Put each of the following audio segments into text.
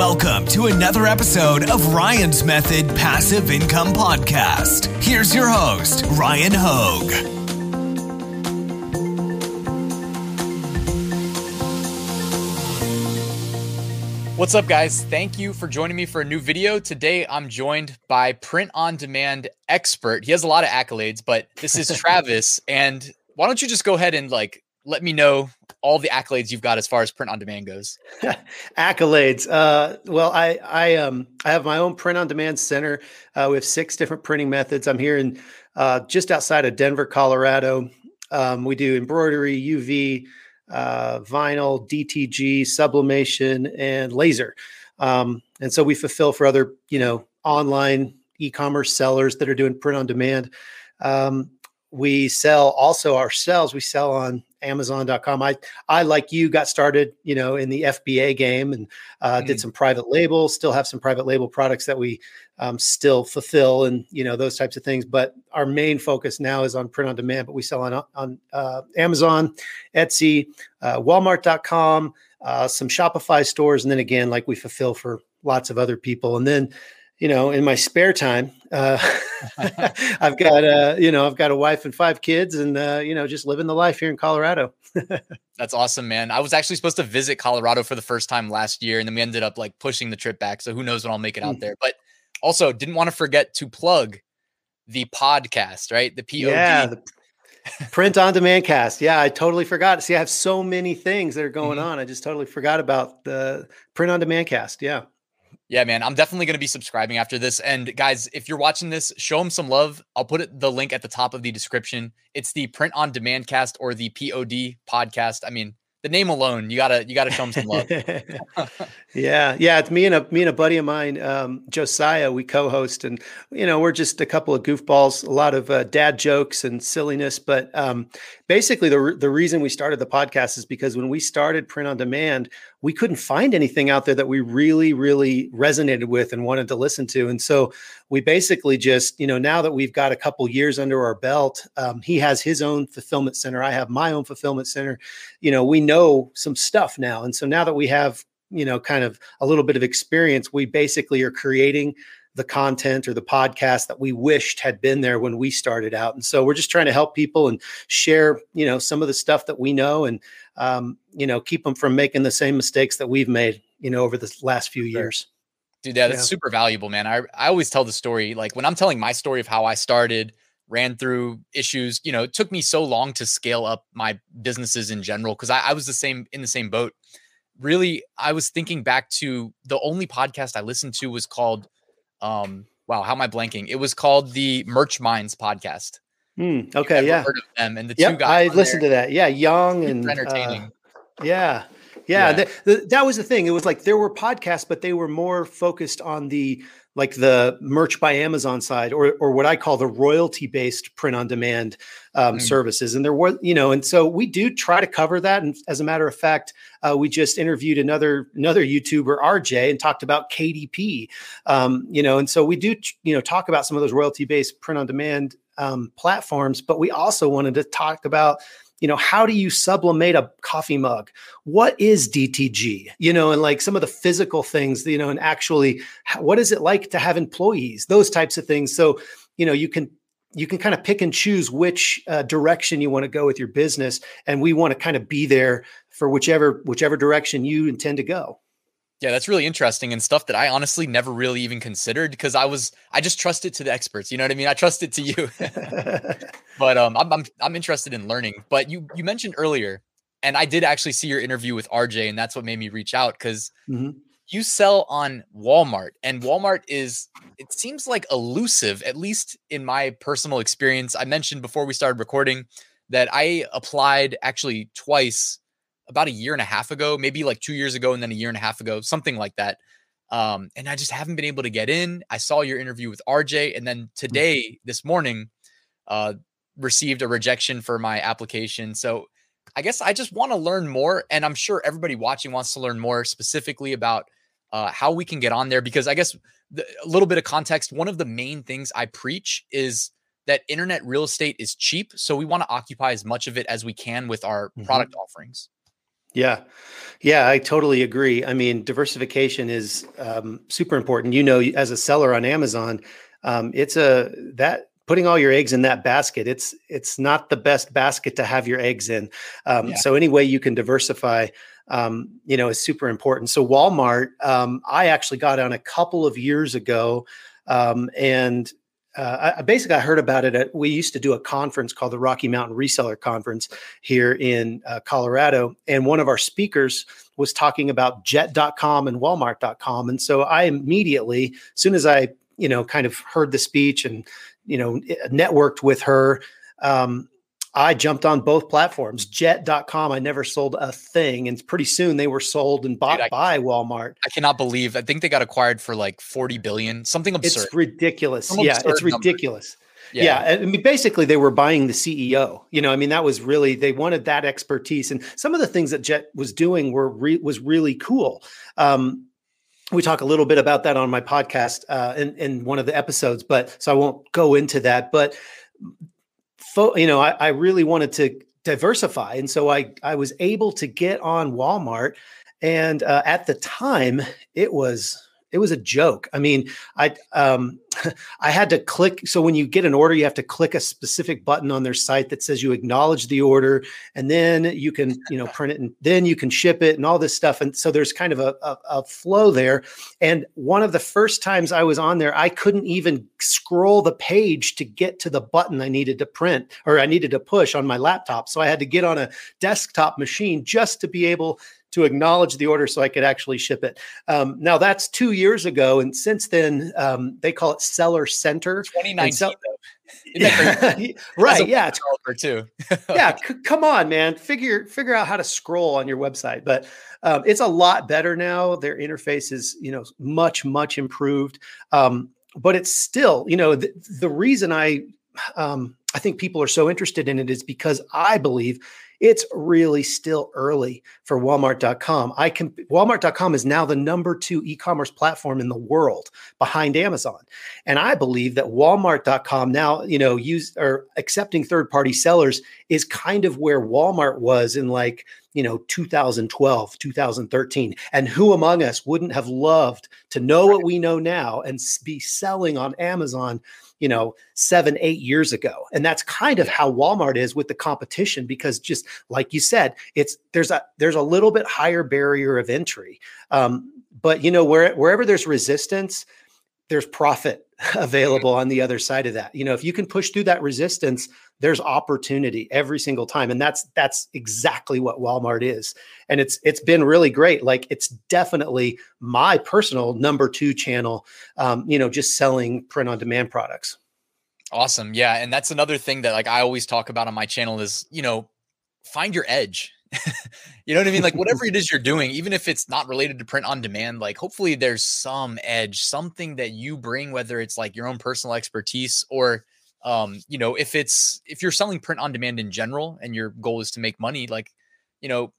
Welcome to another episode of Ryan's Method Passive Income Podcast. Here's your host, Ryan Hogue. What's up, guys? Thank you for joining me for a new video. Today, I'm joined by print on demand expert. He has a lot of accolades, but this is Travis. and why don't you just go ahead and like let me know all the accolades you've got as far as print on demand goes. accolades. Uh, well, I I um I have my own print on demand center. Uh, we have six different printing methods. I'm here in uh, just outside of Denver, Colorado. Um, we do embroidery, UV, uh, vinyl, DTG, sublimation, and laser. Um, and so we fulfill for other, you know, online e-commerce sellers that are doing print on demand. Um, we sell also ourselves. We sell on Amazon.com. I, I like you got started, you know, in the FBA game and uh, mm-hmm. did some private label. Still have some private label products that we um, still fulfill, and you know those types of things. But our main focus now is on print on demand. But we sell on on uh, Amazon, Etsy, uh, Walmart.com, uh, some Shopify stores, and then again, like we fulfill for lots of other people. And then you know, in my spare time, uh, I've got, uh, you know, I've got a wife and five kids and, uh, you know, just living the life here in Colorado. That's awesome, man. I was actually supposed to visit Colorado for the first time last year and then we ended up like pushing the trip back. So who knows when I'll make it out mm. there. But also didn't want to forget to plug the podcast, right? The POD. Yeah, the print on demand cast. Yeah, I totally forgot. See, I have so many things that are going mm-hmm. on. I just totally forgot about the print on demand cast. Yeah. Yeah, man, I'm definitely going to be subscribing after this. And guys, if you're watching this, show them some love. I'll put it, the link at the top of the description. It's the print on demand cast or the POD podcast. I mean, the name alone, you gotta you gotta show them some love. yeah, yeah. It's me and a me and a buddy of mine, um, Josiah. We co-host, and you know we're just a couple of goofballs, a lot of uh, dad jokes and silliness. But um, basically, the the reason we started the podcast is because when we started print on demand, we couldn't find anything out there that we really really resonated with and wanted to listen to, and so we basically just, you know, now that we've got a couple years under our belt, um, he has his own fulfillment center. I have my own fulfillment center. You know, we know some stuff now. And so now that we have, you know, kind of a little bit of experience, we basically are creating the content or the podcast that we wished had been there when we started out. And so we're just trying to help people and share, you know, some of the stuff that we know and, um, you know, keep them from making the same mistakes that we've made, you know, over the last few years. Dude, yeah, that's yeah. super valuable, man. I, I always tell the story, like when I'm telling my story of how I started, ran through issues, you know, it took me so long to scale up my businesses in general because I, I was the same in the same boat. Really, I was thinking back to the only podcast I listened to was called, um, wow, how am I blanking? It was called the Merch Minds podcast. Mm, okay, yeah. Heard of them and the yep, two guys. I listened there, to that. Yeah, young and entertaining. Uh, yeah, yeah, yeah. The, the, that was the thing. It was like there were podcasts, but they were more focused on the like the merch by Amazon side, or or what I call the royalty based print on demand um, mm. services. And there were, you know, and so we do try to cover that. And as a matter of fact, uh, we just interviewed another another YouTuber, RJ, and talked about KDP. Um, you know, and so we do, you know, talk about some of those royalty based print on demand um, platforms, but we also wanted to talk about you know how do you sublimate a coffee mug? What is dtg you know and like some of the physical things you know and actually what is it like to have employees? Those types of things. So you know you can you can kind of pick and choose which uh, direction you want to go with your business and we want to kind of be there for whichever whichever direction you intend to go yeah, that's really interesting and stuff that I honestly never really even considered because I was I just trust it to the experts. You know what I mean? I trust it to you. but um, I'm, I'm I'm interested in learning. But you you mentioned earlier, and I did actually see your interview with RJ, and that's what made me reach out because mm-hmm. you sell on Walmart, and Walmart is it seems like elusive, at least in my personal experience. I mentioned before we started recording that I applied actually twice about a year and a half ago, maybe like two years ago, and then a year and a half ago, something like that. Um, and I just haven't been able to get in. I saw your interview with RJ, and then mm-hmm. today, this morning, uh, received a rejection for my application. So I guess I just want to learn more, and I'm sure everybody watching wants to learn more specifically about uh, how we can get on there. Because I guess the, a little bit of context. One of the main things I preach is that internet real estate is cheap, so we want to occupy as much of it as we can with our mm-hmm. product offerings. Yeah. Yeah, I totally agree. I mean, diversification is um, super important. You know, as a seller on Amazon, um, it's a that putting all your eggs in that basket. It's it's not the best basket to have your eggs in. Um, yeah. So any way you can diversify, um, you know, is super important. So Walmart, um, I actually got on a couple of years ago, um, and uh, I basically I heard about it at we used to do a conference called the Rocky Mountain Reseller Conference here in uh, Colorado, and one of our speakers was talking about Jet.com and Walmart.com, and so I immediately, as soon as I you know kind of heard the speech and you know networked with her, um, I jumped on both platforms. Jet.com, I never sold a thing. And pretty soon they were sold and bought Dude, I, by Walmart. I cannot believe. I think they got acquired for like 40 billion, something absurd. It's ridiculous. Some yeah, it's ridiculous. Yeah. yeah. I mean, basically, they were buying the CEO. You know, I mean, that was really they wanted that expertise, and some of the things that Jet was doing were re- was really cool. Um, we talk a little bit about that on my podcast uh, in in one of the episodes, but so I won't go into that. But fo- you know, I, I really wanted to diversify, and so I I was able to get on Walmart, and uh, at the time it was it was a joke. I mean, I um, I had to click. So when you get an order, you have to click a specific button on their site that says you acknowledge the order, and then you can you know print it, and then you can ship it, and all this stuff. And so there's kind of a, a, a flow there. And one of the first times I was on there, I couldn't even scroll the page to get to the button I needed to print or I needed to push on my laptop. So I had to get on a desktop machine just to be able to acknowledge the order so I could actually ship it. Um, now that's two years ago, and since then um, they call it Seller Center. 2019. So, right? Yeah, too. yeah, c- come on, man. Figure figure out how to scroll on your website, but um, it's a lot better now. Their interface is you know much much improved, um, but it's still you know the, the reason I um, I think people are so interested in it is because I believe it's really still early for walmart.com i can walmart.com is now the number two e-commerce platform in the world behind amazon. And i believe that walmart.com now you know use or accepting third party sellers is kind of where walmart was in like you know 2012 2013 and who among us wouldn't have loved to know what we know now and be selling on amazon you know, seven, eight years ago. And that's kind of how Walmart is with the competition because just like you said, it's there's a there's a little bit higher barrier of entry. Um, but you know, where, wherever there's resistance, there's profit available on the other side of that. You know, if you can push through that resistance, there's opportunity every single time. And that's that's exactly what Walmart is. And it's it's been really great. Like it's definitely my personal number two channel, um, you know, just selling print on demand products. Awesome. Yeah. And that's another thing that like I always talk about on my channel is, you know, find your edge you know what I mean? Like whatever it is you're doing, even if it's not related to print on demand, like hopefully there's some edge, something that you bring, whether it's like your own personal expertise or um, you know, if it's if you're selling print on demand in general and your goal is to make money, like, you know,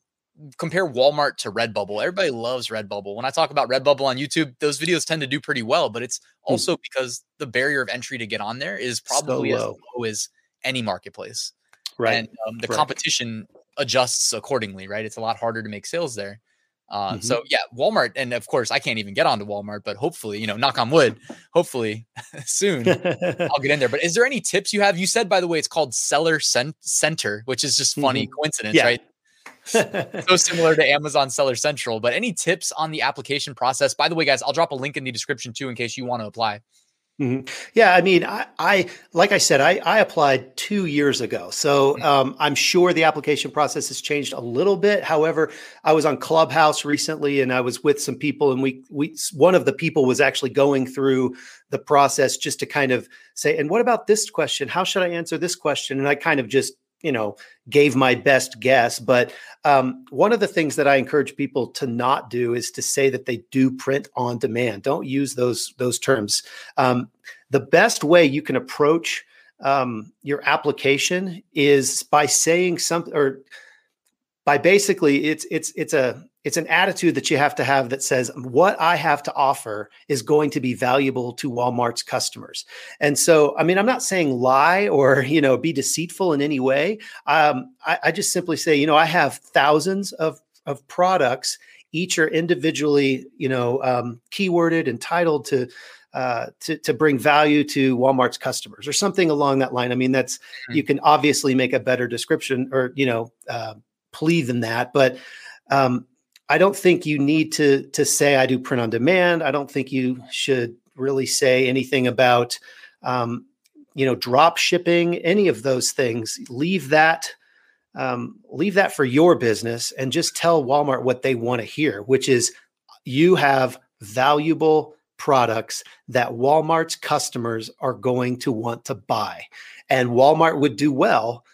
compare Walmart to Redbubble. Everybody loves Redbubble. When I talk about Redbubble on YouTube, those videos tend to do pretty well, but it's hmm. also because the barrier of entry to get on there is probably so as low as any marketplace. Right. And um, the right. competition adjusts accordingly, right? It's a lot harder to make sales there. Uh, mm-hmm. So yeah, Walmart, and of course I can't even get onto Walmart, but hopefully, you know, knock on wood, hopefully soon I'll get in there. But is there any tips you have? You said, by the way, it's called Seller Center, which is just funny mm-hmm. coincidence, yeah. right? so similar to Amazon Seller Central. But any tips on the application process? By the way, guys, I'll drop a link in the description too in case you want to apply. Mm-hmm. Yeah, I mean, I, I, like I said, I, I applied two years ago, so mm-hmm. um, I'm sure the application process has changed a little bit. However, I was on Clubhouse recently, and I was with some people, and we we one of the people was actually going through the process just to kind of say, and what about this question? How should I answer this question? And I kind of just you know gave my best guess but um, one of the things that i encourage people to not do is to say that they do print on demand. Don't use those those terms. Um, the best way you can approach um, your application is by saying something or by basically it's it's it's a it's an attitude that you have to have that says what i have to offer is going to be valuable to walmart's customers and so i mean i'm not saying lie or you know be deceitful in any way um, I, I just simply say you know i have thousands of of products. Each are individually, you know, um, keyworded and titled to uh, to to bring value to Walmart's customers or something along that line. I mean, that's mm-hmm. you can obviously make a better description or you know uh, plea than that, but um, I don't think you need to to say I do print on demand. I don't think you should really say anything about um, you know drop shipping, any of those things. Leave that um, leave that for your business and just tell Walmart what they want to hear, which is you have valuable products that Walmart's customers are going to want to buy. And Walmart would do well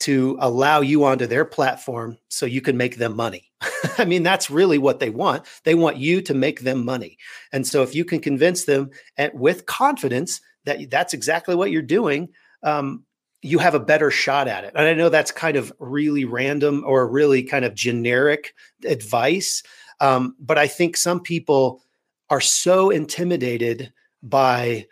to allow you onto their platform so you can make them money. I mean, that's really what they want. They want you to make them money. And so if you can convince them and with confidence that that's exactly what you're doing, um, you have a better shot at it. And I know that's kind of really random or really kind of generic advice. Um, but I think some people are so intimidated by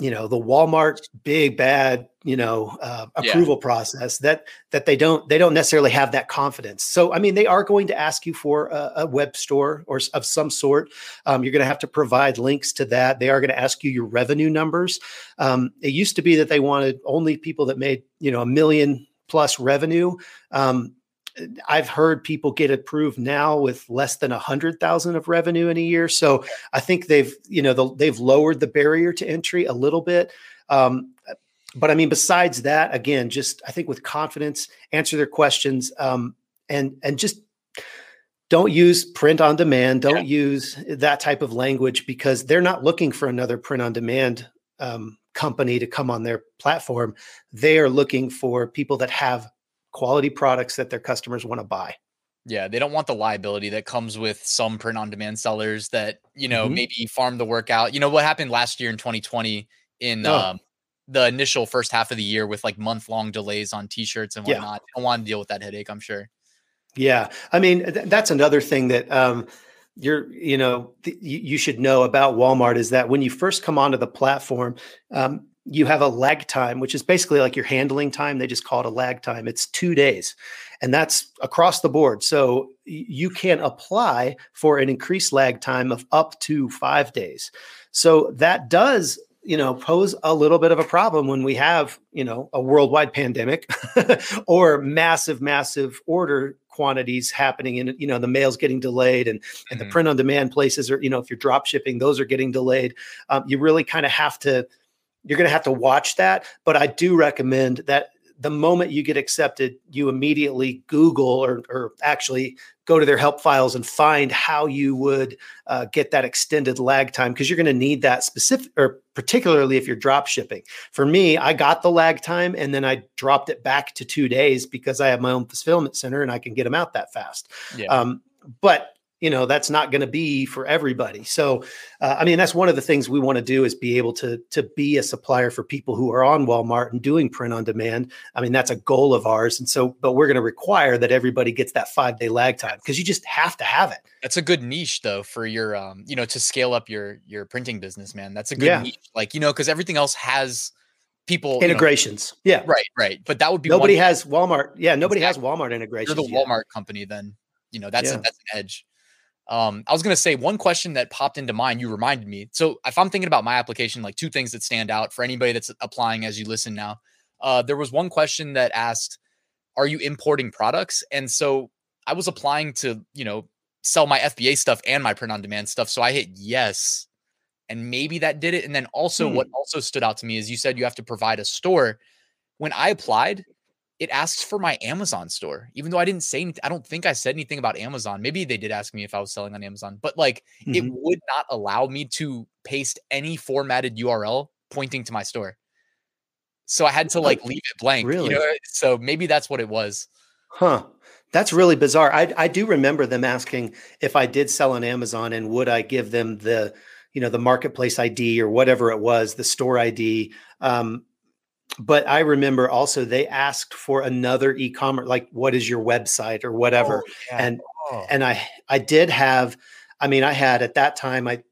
you know the walmart big bad you know uh, approval yeah. process that that they don't they don't necessarily have that confidence. So i mean they are going to ask you for a, a web store or of some sort. Um, you're going to have to provide links to that. They are going to ask you your revenue numbers. Um, it used to be that they wanted only people that made you know a million plus revenue. Um, I've heard people get approved now with less than a hundred thousand of revenue in a year. So I think they've, you know, the, they've lowered the barrier to entry a little bit. Um, but I mean, besides that, again, just I think with confidence, answer their questions, um, and and just don't use print on demand. Don't yeah. use that type of language because they're not looking for another print on demand um, company to come on their platform. They are looking for people that have quality products that their customers want to buy. Yeah, they don't want the liability that comes with some print on demand sellers that, you know, mm-hmm. maybe farm the workout. You know, what happened last year in 2020 in oh. um, the initial first half of the year with like month long delays on t shirts and whatnot. Yeah. don't want to deal with that headache, I'm sure. Yeah. I mean, th- that's another thing that, um, you're, you know, th- you should know about Walmart is that when you first come onto the platform, um, you have a lag time, which is basically like your handling time. They just call it a lag time. It's two days, and that's across the board. So you can apply for an increased lag time of up to five days. So that does you know pose a little bit of a problem when we have you know a worldwide pandemic or massive massive order quantities happening and you know the mail's getting delayed and and mm-hmm. the print on demand places are you know if you're drop shipping those are getting delayed um, you really kind of have to you're going to have to watch that. But I do recommend that the moment you get accepted, you immediately Google or, or actually go to their help files and find how you would uh, get that extended lag time because you're going to need that specific or particularly if you're drop shipping. For me, I got the lag time and then I dropped it back to two days because I have my own fulfillment center and I can get them out that fast. Yeah. Um, but you know that's not going to be for everybody. So uh, i mean that's one of the things we want to do is be able to to be a supplier for people who are on walmart and doing print on demand. I mean that's a goal of ours and so but we're going to require that everybody gets that five day lag time because you just have to have it. That's a good niche though for your um you know to scale up your your printing business man. That's a good yeah. niche like you know because everything else has people integrations you know, yeah. Right right but that would be nobody has walmart yeah nobody exactly. has walmart integrations you're the walmart company then. You know that's yeah. a, that's an edge um, I was going to say one question that popped into mind. You reminded me. So if I'm thinking about my application, like two things that stand out for anybody that's applying as you listen now. Uh, there was one question that asked, "Are you importing products?" And so I was applying to, you know, sell my FBA stuff and my print on demand stuff. So I hit yes, and maybe that did it. And then also, hmm. what also stood out to me is you said you have to provide a store. When I applied, it asks for my Amazon store, even though I didn't say anything. I don't think I said anything about Amazon. Maybe they did ask me if I was selling on Amazon, but like mm-hmm. it would not allow me to paste any formatted URL pointing to my store. So I had to like leave it blank. Really? You know? So maybe that's what it was. Huh. That's really bizarre. I, I do remember them asking if I did sell on Amazon and would I give them the, you know, the marketplace ID or whatever it was, the store ID. Um, but I remember also they asked for another e-commerce, like what is your website or whatever. Oh, yeah. And oh. and I I did have, I mean, I had at that time, I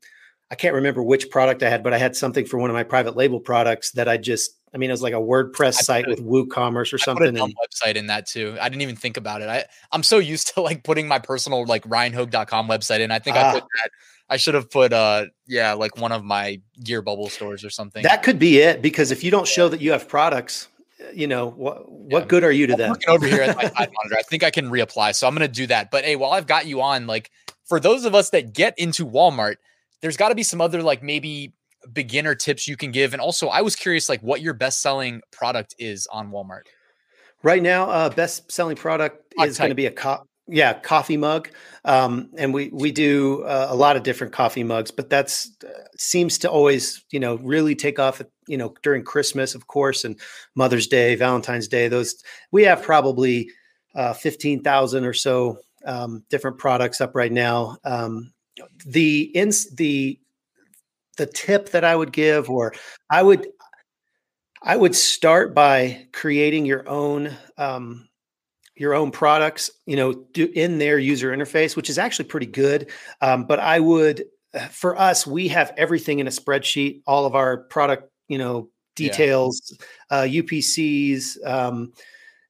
I can't remember which product I had, but I had something for one of my private label products that I just I mean, it was like a WordPress site with WooCommerce or something. I put a website in that too. I didn't even think about it. I I'm so used to like putting my personal like RyanHogue.com website in. I think I put ah. that. I should have put uh yeah like one of my GearBubble stores or something. That could be it because if you don't show that you have products, you know what what yeah. good are you to I'm them? Over here at my monitor, I think I can reapply. So I'm gonna do that. But hey, while I've got you on, like for those of us that get into Walmart, there's got to be some other like maybe beginner tips you can give? And also, I was curious, like, what your best selling product is on Walmart. Right now, uh, best selling product is going to be a co- yeah coffee mug, um, and we we do uh, a lot of different coffee mugs, but that's uh, seems to always you know really take off. You know during Christmas, of course, and Mother's Day, Valentine's Day. Those we have probably uh, fifteen thousand or so um, different products up right now. Um, the ins the the tip that I would give, or I would I would start by creating your own um, your own products. You know, do in their user interface, which is actually pretty good. Um, but I would, uh, for us, we have everything in a spreadsheet. All of our product, you know, details, yeah. uh, UPCs. Um,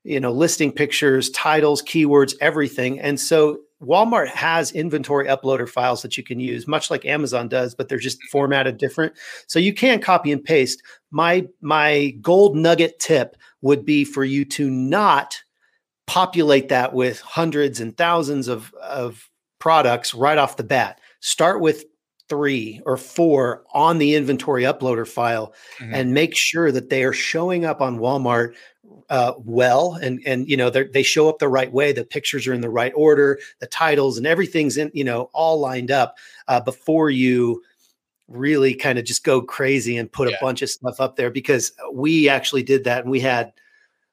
you know, listing pictures, titles, keywords, everything. And so Walmart has inventory uploader files that you can use, much like Amazon does, but they're just formatted different. So you can copy and paste. My my gold nugget tip would be for you to not populate that with hundreds and thousands of, of products right off the bat. Start with three or four on the inventory uploader file mm-hmm. and make sure that they are showing up on Walmart uh, well and and you know they show up the right way the pictures are in the right order the titles and everything's in you know all lined up uh, before you really kind of just go crazy and put yeah. a bunch of stuff up there because we actually did that and we had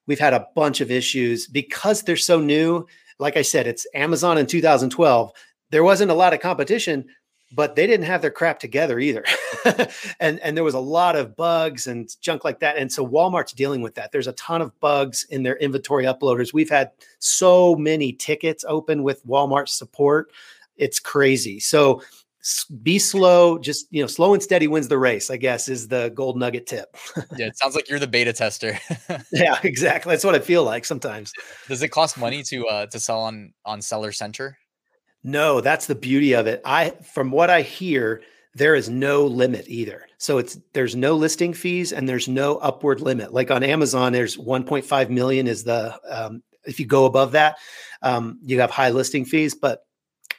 we've had a bunch of issues because they're so new like i said it's amazon in 2012 there wasn't a lot of competition but they didn't have their crap together either. and and there was a lot of bugs and junk like that. And so Walmart's dealing with that. There's a ton of bugs in their inventory uploaders. We've had so many tickets open with Walmart support. It's crazy. So be slow, just you know, slow and steady wins the race, I guess is the gold nugget tip. yeah, it sounds like you're the beta tester. yeah, exactly. That's what I feel like sometimes. Does it cost money to uh to sell on on Seller Center? No, that's the beauty of it. I from what I hear, there is no limit either. So it's there's no listing fees and there's no upward limit. Like on Amazon, there's 1.5 million is the um, if you go above that, um, you have high listing fees, but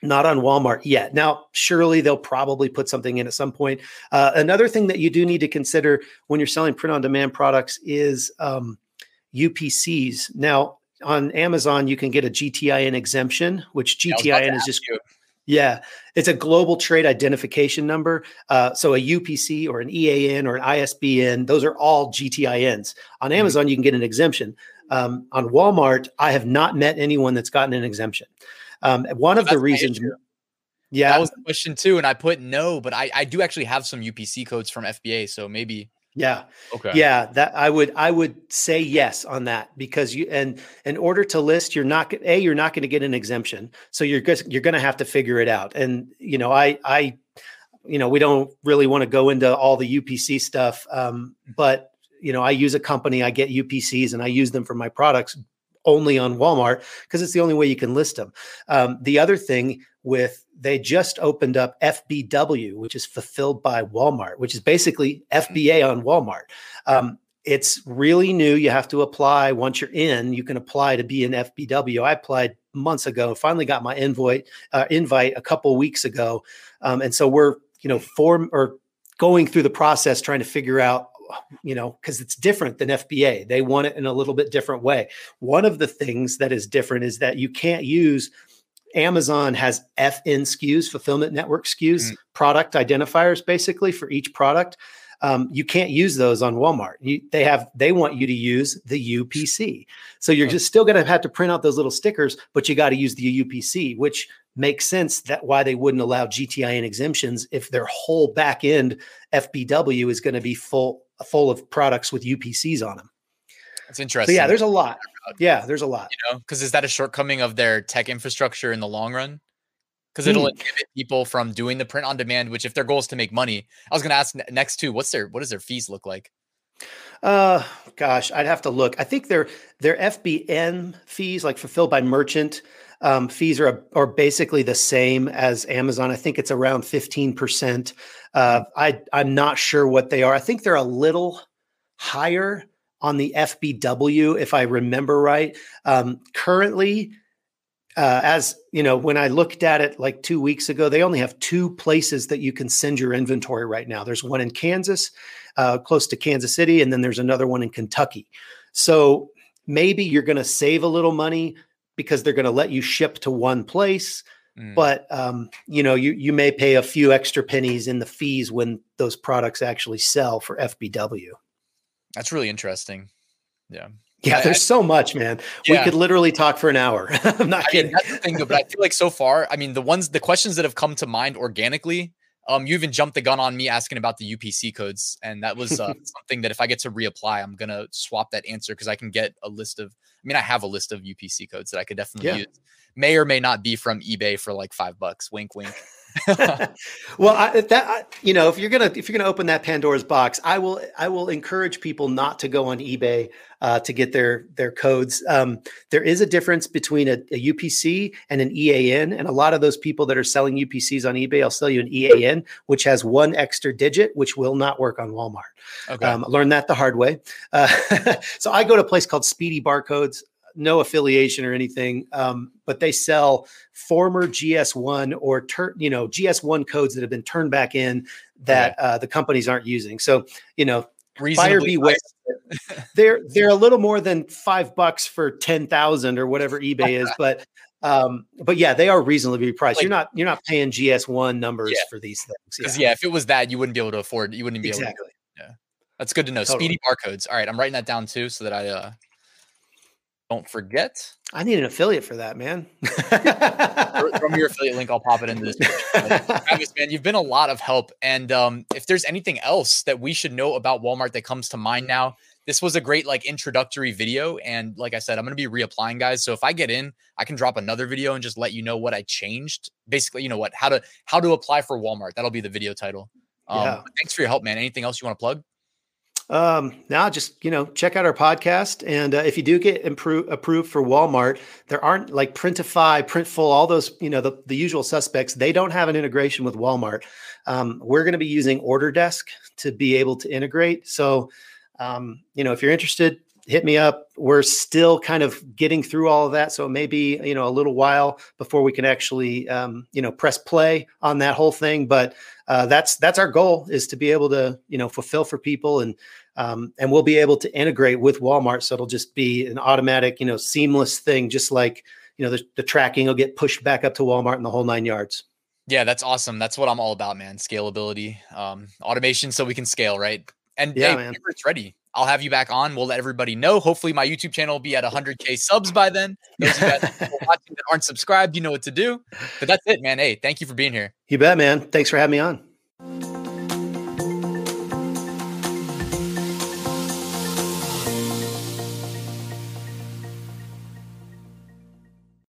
not on Walmart yet. Now, surely they'll probably put something in at some point. Uh, another thing that you do need to consider when you're selling print on demand products is um, UPCs. Now, on Amazon, you can get a GTIN exemption, which GTIN is just you. yeah, it's a global trade identification number. Uh, so a UPC or an EAN or an ISBN, those are all GTINs. On mm-hmm. Amazon, mm-hmm. you can get an exemption. Um, on Walmart, I have not met anyone that's gotten an exemption. Um, one of the reasons. Yeah, that was the question too, and I put no, but I I do actually have some UPC codes from FBA, so maybe yeah. Okay. Yeah, that I would I would say yes on that because you and in order to list, you're not a you're not going to get an exemption, so you're just you're going to have to figure it out. And you know, I I you know we don't really want to go into all the UPC stuff, um, but you know, I use a company, I get UPCs, and I use them for my products only on Walmart because it's the only way you can list them. Um, the other thing with they just opened up FBW, which is fulfilled by Walmart, which is basically FBA on Walmart. Um, it's really new. You have to apply once you're in. You can apply to be an FBW. I applied months ago. Finally got my invite uh, invite a couple weeks ago, um, and so we're you know form or going through the process trying to figure out you know, because it's different than FBA. They want it in a little bit different way. One of the things that is different is that you can't use Amazon has FN SKUs, fulfillment network SKUs, mm. product identifiers basically for each product. Um, you can't use those on Walmart. You, they have they want you to use the UPC. So you're just still going to have to print out those little stickers, but you got to use the UPC, which makes sense that why they wouldn't allow GTIN exemptions if their whole back end FBW is going to be full full of products with UPCs on them. That's interesting. So yeah, there's a lot. Yeah, there's a lot. You know, because is that a shortcoming of their tech infrastructure in the long run? Because it'll mm. inhibit people from doing the print on demand. Which, if their goal is to make money, I was going to ask next too. What's their what does their fees look like? Uh, gosh, I'd have to look. I think their their FBM fees, like fulfilled by merchant um, fees, are are basically the same as Amazon. I think it's around fifteen percent. Uh, I I'm not sure what they are. I think they're a little higher on the FBW, if I remember right. Um, currently, uh, as you know, when I looked at it like two weeks ago, they only have two places that you can send your inventory right now. There's one in Kansas, uh, close to Kansas City, and then there's another one in Kentucky. So maybe you're going to save a little money because they're going to let you ship to one place. Mm. But um, you know, you you may pay a few extra pennies in the fees when those products actually sell for FBW. That's really interesting. Yeah. Yeah, there's so much, man. Yeah. We could literally talk for an hour. I'm not kidding. I mean, that's the thing, but I feel like so far, I mean, the ones, the questions that have come to mind organically, um, you even jumped the gun on me asking about the UPC codes, and that was uh, something that if I get to reapply, I'm gonna swap that answer because I can get a list of. I mean, I have a list of UPC codes that I could definitely yeah. use. May or may not be from eBay for like five bucks. Wink, wink. well, I, that you know, if you're gonna if you're gonna open that Pandora's box, I will I will encourage people not to go on eBay uh, to get their their codes. Um, there is a difference between a, a, UPC and an EAN, and a lot of those people that are selling UPCs on eBay, I'll sell you an EAN, which has one extra digit, which will not work on Walmart. Okay. Um, learned that the hard way. Uh, so I go to a place called Speedy Barcodes no affiliation or anything, um, but they sell former GS1 or tur- you know GS1 codes that have been turned back in that uh, the companies aren't using. So you know, buyer beware. they're they're a little more than five bucks for ten thousand or whatever eBay is, but um, but yeah, they are reasonably priced. Like, you're not you're not paying GS1 numbers yeah. for these things. Yeah. yeah. if it was that, you wouldn't be able to afford. You wouldn't be exactly. able. To, yeah, that's good to know. Totally. Speedy barcodes. All right, I'm writing that down too, so that I uh, don't forget. I need an affiliate for that, man. From your affiliate link, I'll pop it into this. Travis, man, you've been a lot of help. And um, if there's anything else that we should know about Walmart that comes to mind now, this was a great like introductory video. And like I said, I'm going to be reapplying, guys. So if I get in, I can drop another video and just let you know what I changed. Basically, you know what, how to how to apply for Walmart. That'll be the video title. Um, yeah. Thanks for your help, man. Anything else you want to plug? Um, now just, you know, check out our podcast. And uh, if you do get improve, approved for Walmart, there aren't like Printify, Printful, all those, you know, the, the usual suspects. They don't have an integration with Walmart. Um, we're going to be using Order Desk to be able to integrate. So, um, you know, if you're interested, hit me up. We're still kind of getting through all of that, so it may be you know a little while before we can actually um, you know press play on that whole thing. But uh, that's that's our goal is to be able to you know fulfill for people and um, and we'll be able to integrate with Walmart, so it'll just be an automatic you know seamless thing, just like you know the, the tracking will get pushed back up to Walmart and the whole nine yards. Yeah, that's awesome. That's what I'm all about, man. Scalability, um, automation, so we can scale, right? And yeah, hey, man. it's ready. I'll have you back on. We'll let everybody know. Hopefully, my YouTube channel will be at 100K subs by then. Those of you guys watching that aren't subscribed, you know what to do. But that's it, man. Hey, thank you for being here. You bet, man. Thanks for having me on.